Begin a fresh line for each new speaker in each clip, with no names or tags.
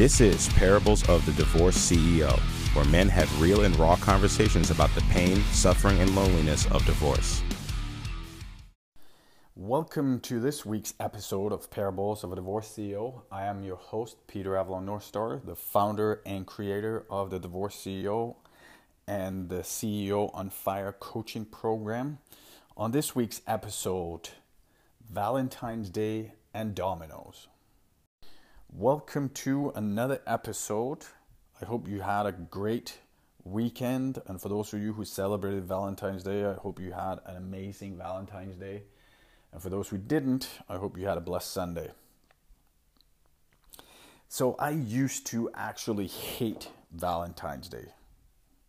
This is Parables of the Divorced CEO, where men have real and raw conversations about the pain, suffering, and loneliness of divorce.
Welcome to this week's episode of Parables of a Divorced CEO. I am your host, Peter Avalon Northstar, the founder and creator of the Divorced CEO and the CEO on Fire coaching program. On this week's episode, Valentine's Day and Dominoes. Welcome to another episode. I hope you had a great weekend. And for those of you who celebrated Valentine's Day, I hope you had an amazing Valentine's Day. And for those who didn't, I hope you had a blessed Sunday. So I used to actually hate Valentine's Day.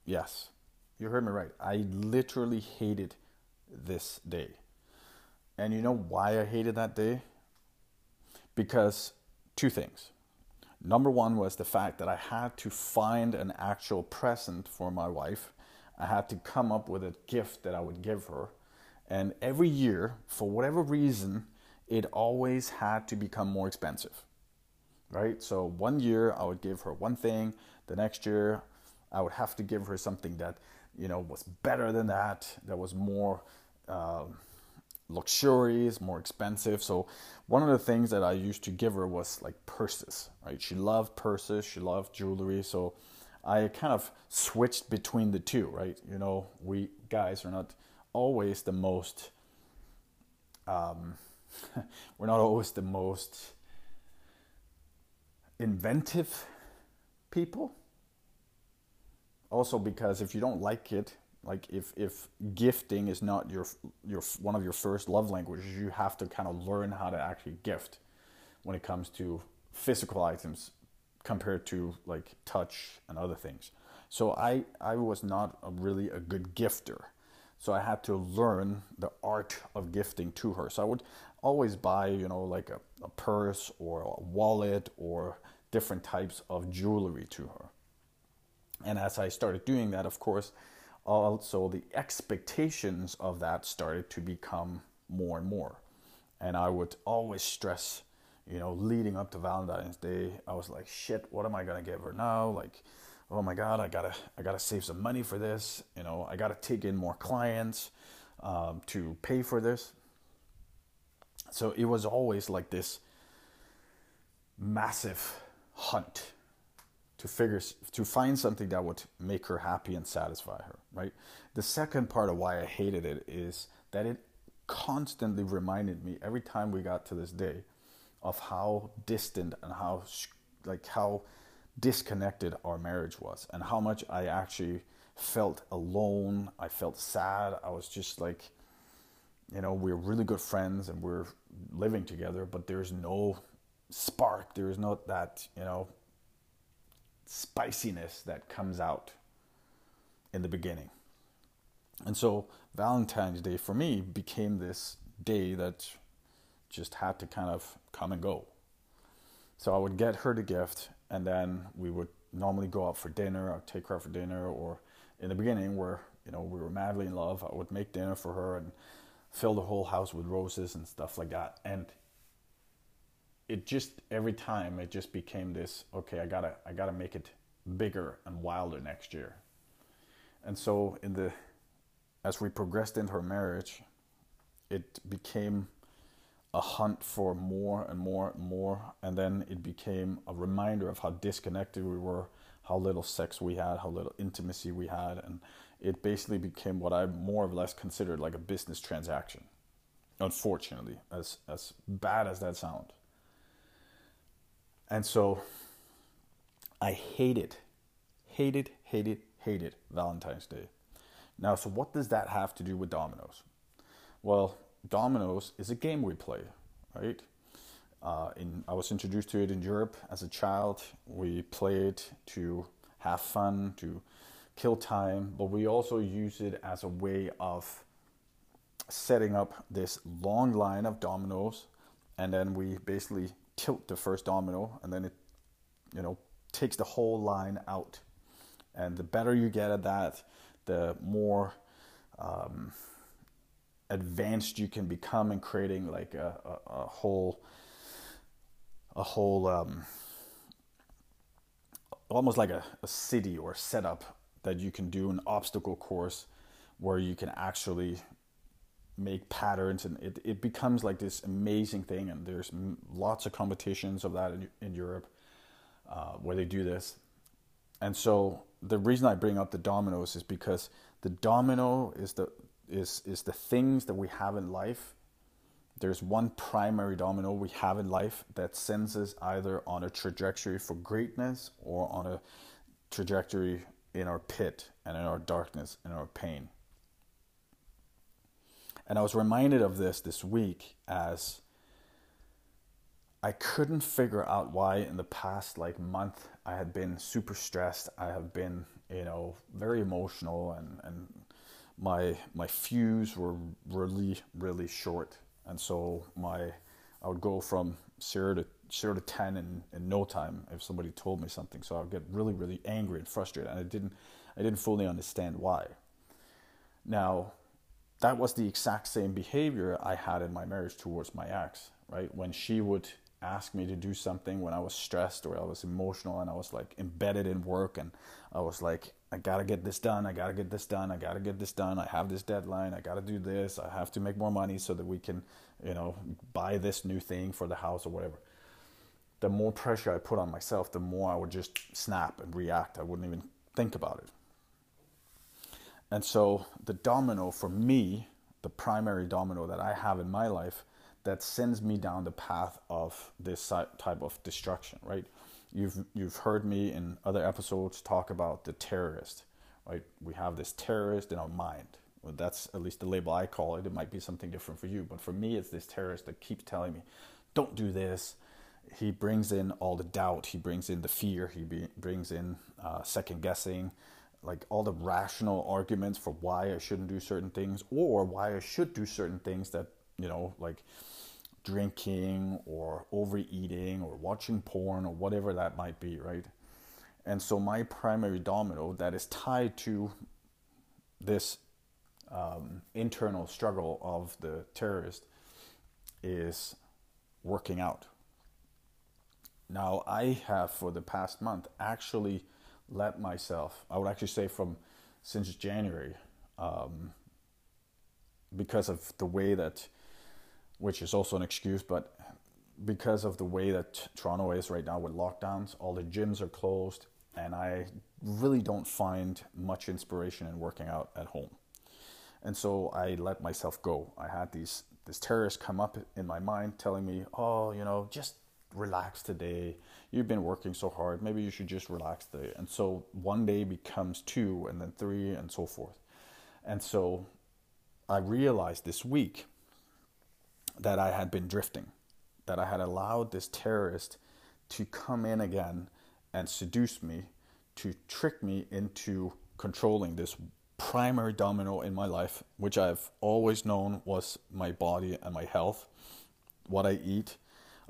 Yes, you heard me right. I literally hated this day. And you know why I hated that day? Because two things. Number one was the fact that I had to find an actual present for my wife. I had to come up with a gift that I would give her. And every year, for whatever reason, it always had to become more expensive. Right? So one year I would give her one thing, the next year I would have to give her something that, you know, was better than that, that was more. Uh, luxurious, more expensive. So one of the things that I used to give her was like purses, right? She loved purses, she loved jewelry. So I kind of switched between the two, right? You know, we guys are not always the most um, we're not always the most inventive people. Also because if you don't like it, like if if gifting is not your your one of your first love languages you have to kind of learn how to actually gift when it comes to physical items compared to like touch and other things. So i i was not a really a good gifter. So i had to learn the art of gifting to her. So i would always buy you know like a, a purse or a wallet or different types of jewelry to her. And as i started doing that of course also the expectations of that started to become more and more. And I would always stress, you know, leading up to Valentine's Day, I was like, shit, what am I gonna give her now? Like, oh my god, I gotta I gotta save some money for this. You know, I gotta take in more clients um, to pay for this. So it was always like this massive hunt to figure to find something that would make her happy and satisfy her right? The second part of why i hated it is that it constantly reminded me every time we got to this day of how distant and how like how disconnected our marriage was and how much i actually felt alone. I felt sad. I was just like you know we're really good friends and we're living together but there's no spark. There's not that you know spiciness that comes out in the beginning. And so Valentine's Day for me became this day that just had to kind of come and go. So I would get her the gift, and then we would normally go out for dinner. I'd take her out for dinner, or in the beginning, where you know we were madly in love, I would make dinner for her and fill the whole house with roses and stuff like that. And it just every time it just became this okay i gotta i gotta make it bigger and wilder next year. And so in the as we progressed into our marriage it became a hunt for more and more and more and then it became a reminder of how disconnected we were how little sex we had how little intimacy we had and it basically became what i more or less considered like a business transaction unfortunately as as bad as that sounds and so I hated, hated, hated, hated Valentine's Day. Now, so what does that have to do with dominoes? Well, dominoes is a game we play, right? Uh, in, I was introduced to it in Europe as a child. We play it to have fun, to kill time, but we also use it as a way of setting up this long line of dominoes, and then we basically tilt the first domino and then it you know takes the whole line out. And the better you get at that the more um, advanced you can become in creating like a, a, a whole a whole um, almost like a, a city or setup that you can do an obstacle course where you can actually make patterns and it, it becomes like this amazing thing and there's lots of competitions of that in, in europe uh, where they do this. And so the reason i bring up the dominoes is because the domino is the is is the things that we have in life. There's one primary domino we have in life that sends us either on a trajectory for greatness or on a trajectory in our pit and in our darkness and our pain and I was reminded of this this week as I couldn't figure out why in the past like month I had been super stressed. I have been, you know, very emotional and, and my my fuse were really, really short. And so my I would go from zero to zero to ten in, in no time if somebody told me something. So I would get really, really angry and frustrated and I didn't I didn't fully understand why. Now that was the exact same behavior I had in my marriage towards my ex, right? When she would ask me to do something when I was stressed or I was emotional and I was like embedded in work and I was like, I gotta get this done, I gotta get this done, I gotta get this done, I have this deadline, I gotta do this, I have to make more money so that we can, you know, buy this new thing for the house or whatever. The more pressure I put on myself, the more I would just snap and react. I wouldn't even think about it. And so the domino for me, the primary domino that I have in my life that sends me down the path of this type of destruction, right? You've you've heard me in other episodes talk about the terrorist, right? We have this terrorist in our mind. Well, that's at least the label I call it. It might be something different for you, but for me, it's this terrorist that keeps telling me, "Don't do this." He brings in all the doubt. He brings in the fear. He be, brings in uh, second guessing like all the rational arguments for why I shouldn't do certain things or why I should do certain things that, you know, like drinking or overeating or watching porn or whatever that might be, right? And so my primary domino that is tied to this um, internal struggle of the terrorist is working out. Now, I have for the past month actually let myself, I would actually say from since January, um, because of the way that, which is also an excuse, but because of the way that Toronto is right now with lockdowns, all the gyms are closed, and I really don't find much inspiration in working out at home. And so I let myself go. I had these this terrorist come up in my mind telling me, "Oh, you know, just relax today. You've been working so hard. Maybe you should just relax today. And so one day becomes two, and then three, and so forth. And so I realized this week that I had been drifting, that I had allowed this terrorist to come in again and seduce me, to trick me into controlling this primary domino in my life, which I've always known was my body and my health, what I eat,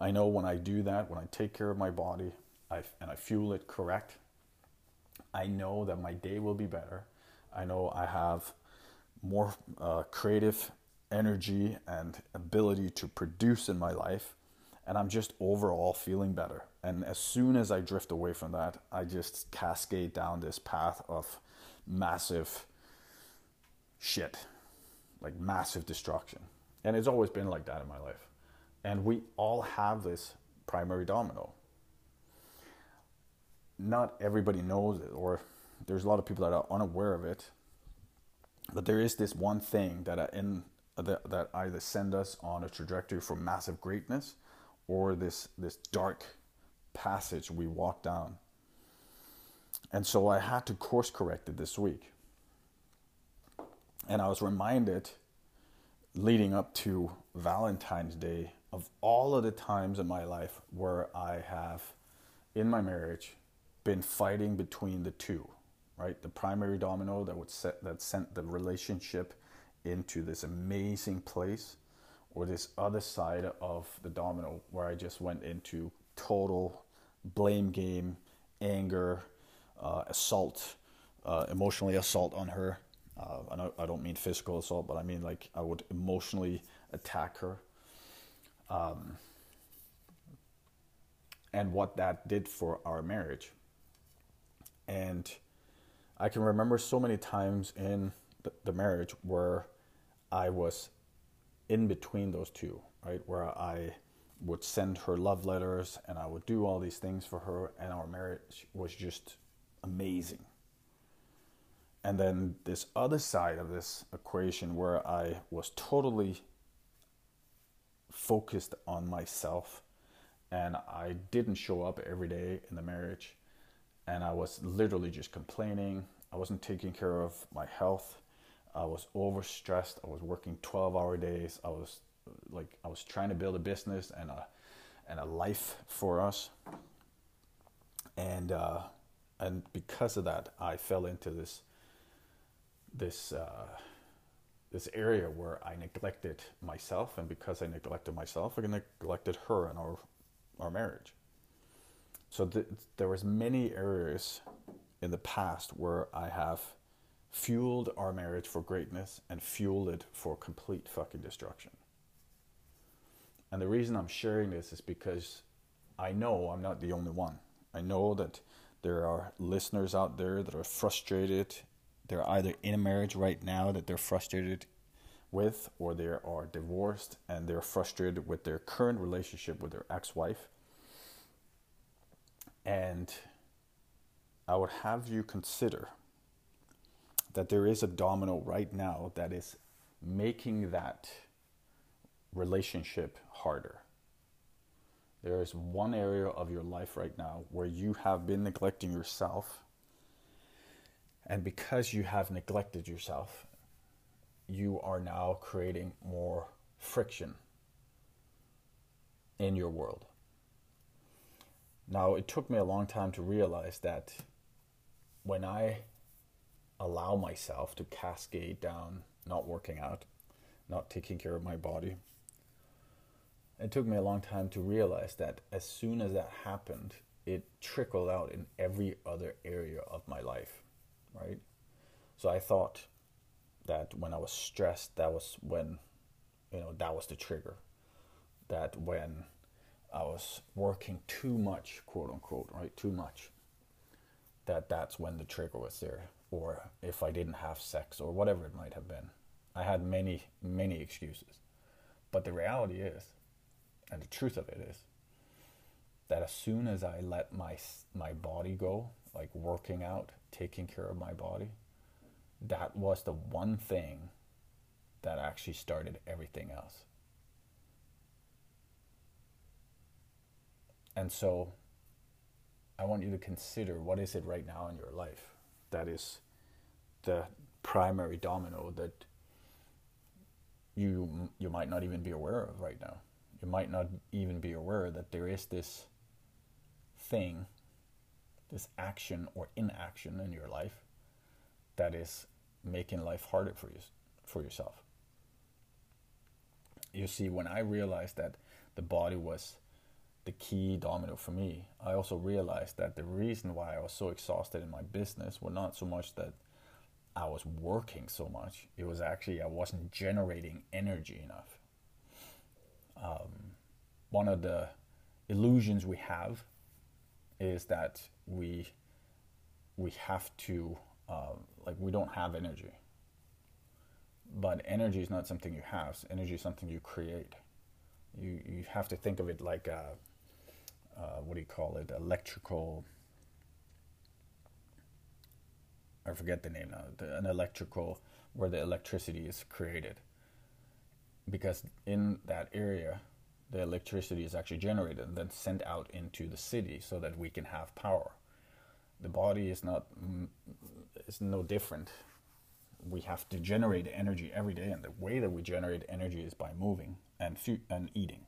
I know when I do that, when I take care of my body I, and I fuel it correct, I know that my day will be better. I know I have more uh, creative energy and ability to produce in my life, and I'm just overall feeling better. And as soon as I drift away from that, I just cascade down this path of massive shit, like massive destruction. And it's always been like that in my life. And we all have this primary domino. Not everybody knows it, or there's a lot of people that are unaware of it. But there is this one thing that in that, either send us on a trajectory for massive greatness, or this this dark passage we walk down. And so I had to course correct it this week. And I was reminded leading up to Valentine's Day of all of the times in my life where I have, in my marriage, been fighting between the two, right? The primary domino that would set that sent the relationship into this amazing place, or this other side of the domino where I just went into total blame game, anger, uh, assault, uh, emotionally assault on her. Uh, I don't mean physical assault, but I mean like I would emotionally attack her um, and what that did for our marriage. And I can remember so many times in the, the marriage where I was in between those two, right? Where I would send her love letters and I would do all these things for her, and our marriage was just amazing. And then this other side of this equation where I was totally focused on myself and I didn't show up every day in the marriage and I was literally just complaining. I wasn't taking care of my health. I was overstressed. I was working 12 hour days. I was like I was trying to build a business and a and a life for us. And uh, and because of that, I fell into this this uh, this area where I neglected myself, and because I neglected myself, I neglected her and our our marriage. So th- there was many areas in the past where I have fueled our marriage for greatness and fueled it for complete fucking destruction. And the reason I'm sharing this is because I know I'm not the only one. I know that there are listeners out there that are frustrated. They're either in a marriage right now that they're frustrated with, or they are divorced and they're frustrated with their current relationship with their ex wife. And I would have you consider that there is a domino right now that is making that relationship harder. There is one area of your life right now where you have been neglecting yourself. And because you have neglected yourself, you are now creating more friction in your world. Now, it took me a long time to realize that when I allow myself to cascade down not working out, not taking care of my body, it took me a long time to realize that as soon as that happened, it trickled out in every other area of my life, right? So I thought that when I was stressed, that was when, you know, that was the trigger. That when I was working too much, quote unquote, right? Too much. That that's when the trigger was there. Or if I didn't have sex or whatever it might have been. I had many, many excuses. But the reality is, and the truth of it is that as soon as I let my my body go, like working out, taking care of my body, that was the one thing that actually started everything else. And so I want you to consider what is it right now in your life that is the primary domino that you you might not even be aware of right now you might not even be aware that there is this thing, this action or inaction in your life that is making life harder for you for yourself. You see, when I realized that the body was the key domino for me, I also realized that the reason why I was so exhausted in my business was not so much that I was working so much, it was actually I wasn't generating energy enough um, one of the illusions we have is that we we have to uh, like we don't have energy. But energy is not something you have. Energy is something you create. You you have to think of it like a, uh, what do you call it? Electrical I forget the name now the, an electrical where the electricity is created. Because in that area the electricity is actually generated and then sent out into the city so that we can have power. The body is not is no different. We have to generate energy every day and the way that we generate energy is by moving and fu- and eating.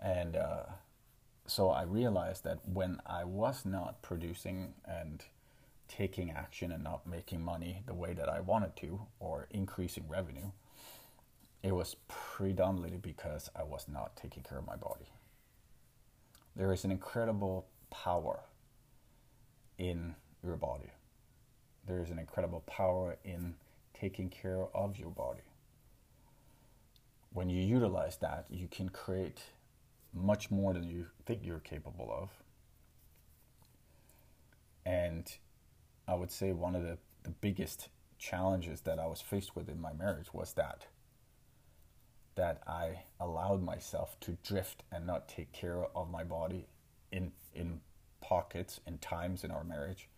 And uh, so I realized that when I was not producing and taking action and not making money the way that I wanted to or increasing revenue it was predominantly because I was not taking care of my body. There is an incredible power in your body. There is an incredible power in taking care of your body. When you utilize that, you can create much more than you think you're capable of. And I would say one of the, the biggest challenges that I was faced with in my marriage was that that I allowed myself to drift and not take care of my body in in pockets and times in our marriage.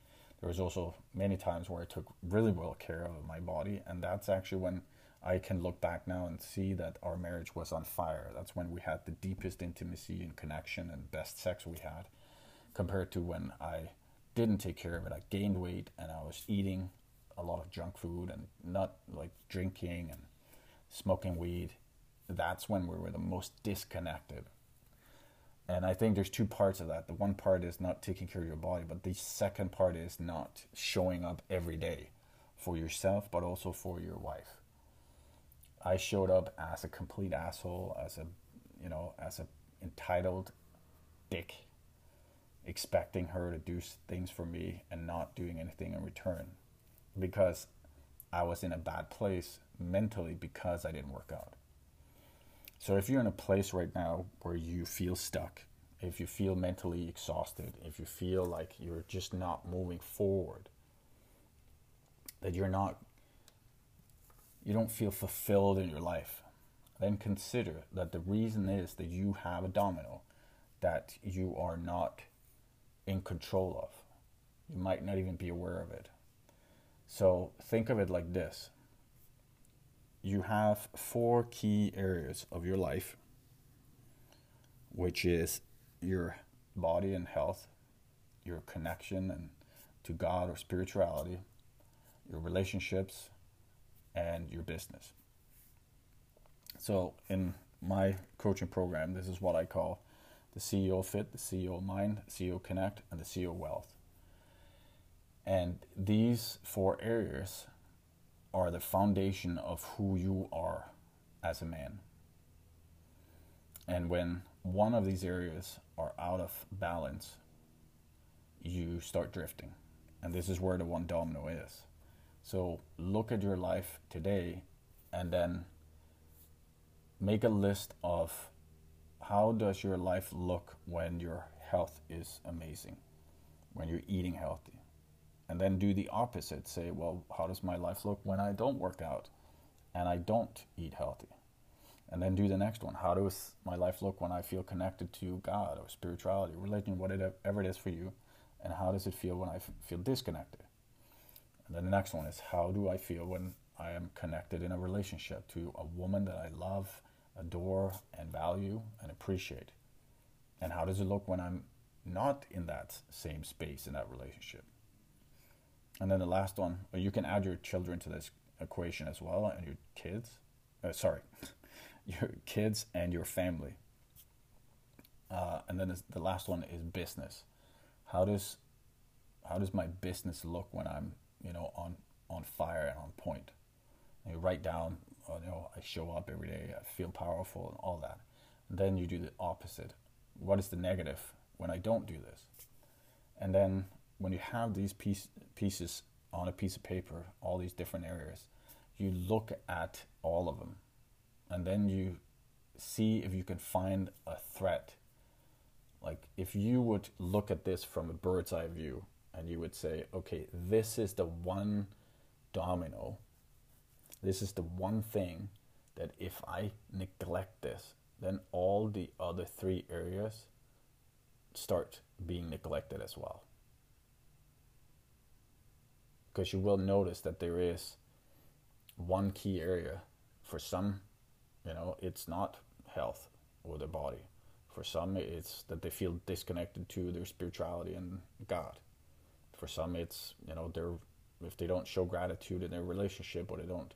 There was also many times where I took really well care of my body, and that's actually when I can look back now and see that our marriage was on fire. That's when we had the deepest intimacy and connection and best sex we had, compared to when I didn't take care of it. I gained weight and I was eating a lot of junk food and not like drinking and smoking weed. That's when we were the most disconnected. And I think there's two parts of that. The one part is not taking care of your body, but the second part is not showing up every day for yourself, but also for your wife. I showed up as a complete asshole, as a, you know, as a entitled dick, expecting her to do things for me and not doing anything in return, because I was in a bad place mentally because I didn't work out. So if you're in a place right now where you feel stuck, if you feel mentally exhausted, if you feel like you're just not moving forward, that you're not you don't feel fulfilled in your life, then consider that the reason is that you have a domino that you are not in control of. You might not even be aware of it. So think of it like this you have four key areas of your life, which is your body and health, your connection and to God or spirituality, your relationships, and your business. So, in my coaching program, this is what I call the CEO Fit, the CEO Mind, CEO Connect, and the CEO Wealth. And these four areas are the foundation of who you are as a man. And when one of these areas are out of balance, you start drifting. And this is where the one domino is. So look at your life today and then make a list of how does your life look when your health is amazing, when you're eating healthy. And then do the opposite. Say, well, how does my life look when I don't work out and I don't eat healthy? And then do the next one. How does my life look when I feel connected to God or spirituality, religion, whatever it is for you? And how does it feel when I feel disconnected? And then the next one is how do I feel when I am connected in a relationship to a woman that I love, adore, and value and appreciate? And how does it look when I'm not in that same space in that relationship? And then the last one, you can add your children to this equation as well, and your kids. Uh, sorry, your kids and your family. Uh, and then the last one is business. How does how does my business look when I'm you know, on on fire and on point. And you write down, uh, you know, I show up every day, I feel powerful, and all that. And then you do the opposite. What is the negative when I don't do this? And then when you have these piece, pieces on a piece of paper, all these different areas, you look at all of them, and then you see if you can find a threat. Like if you would look at this from a bird's eye view, and you would say, okay, this is the one domino, this is the one thing that if I neglect this, then all the other three areas start being neglected as well. Because you will notice that there is one key area. For some, you know, it's not health or their body. For some, it's that they feel disconnected to their spirituality and God for some it's you know they're if they don't show gratitude in their relationship or they don't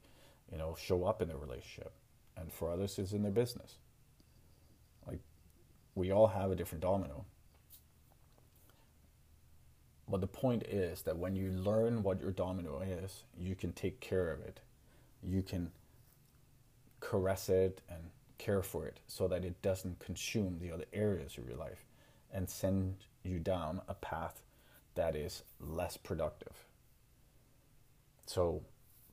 you know show up in their relationship and for others it's in their business like we all have a different domino but the point is that when you learn what your domino is you can take care of it you can caress it and care for it so that it doesn't consume the other areas of your life and send you down a path that is less productive. So,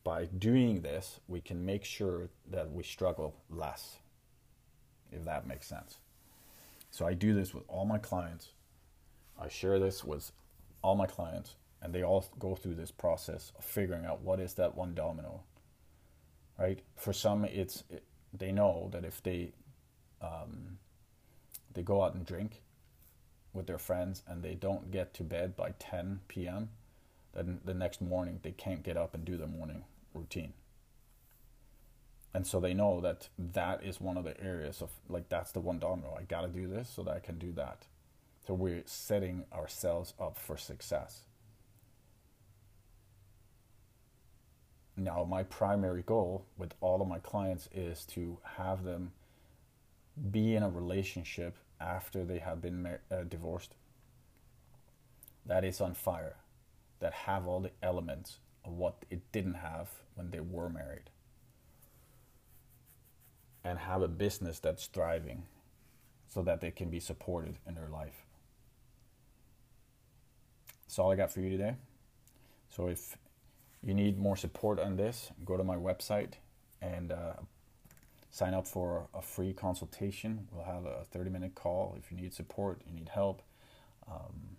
by doing this, we can make sure that we struggle less, if that makes sense. So, I do this with all my clients. I share this with all my clients, and they all go through this process of figuring out what is that one domino. Right? For some, it's it, they know that if they um, they go out and drink with their friends and they don't get to bed by 10 p.m., then the next morning they can't get up and do their morning routine. And so they know that that is one of the areas of like that's the one domino. I got to do this so that I can do that. So we're setting ourselves up for success. Now, my primary goal with all of my clients is to have them be in a relationship after they have been uh, divorced that is on fire, that have all the elements of what it didn't have when they were married, and have a business that's thriving so that they can be supported in their life. That's all I got for you today. So if you need more support on this, go to my website and uh, sign up for a free consultation. We'll have a 30 minute call if you need support, you need help. Um,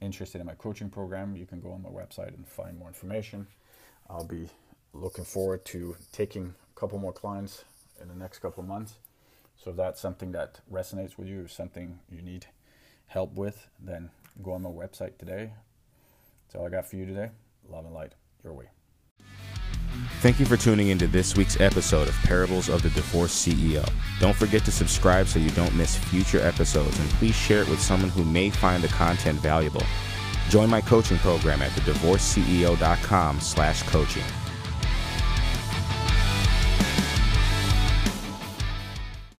interested in my coaching program, you can go on my website and find more information. I'll be looking forward to taking a couple more clients in the next couple of months. So if that's something that resonates with you something you need help with, then go on my website today. That's all I got for you today. Love and light your way.
Thank you for tuning into this week's episode of Parables of the Divorced CEO. Don't forget to subscribe so you don't miss future episodes and please share it with someone who may find the content valuable. Join my coaching program at thedivorceceo.com slash coaching.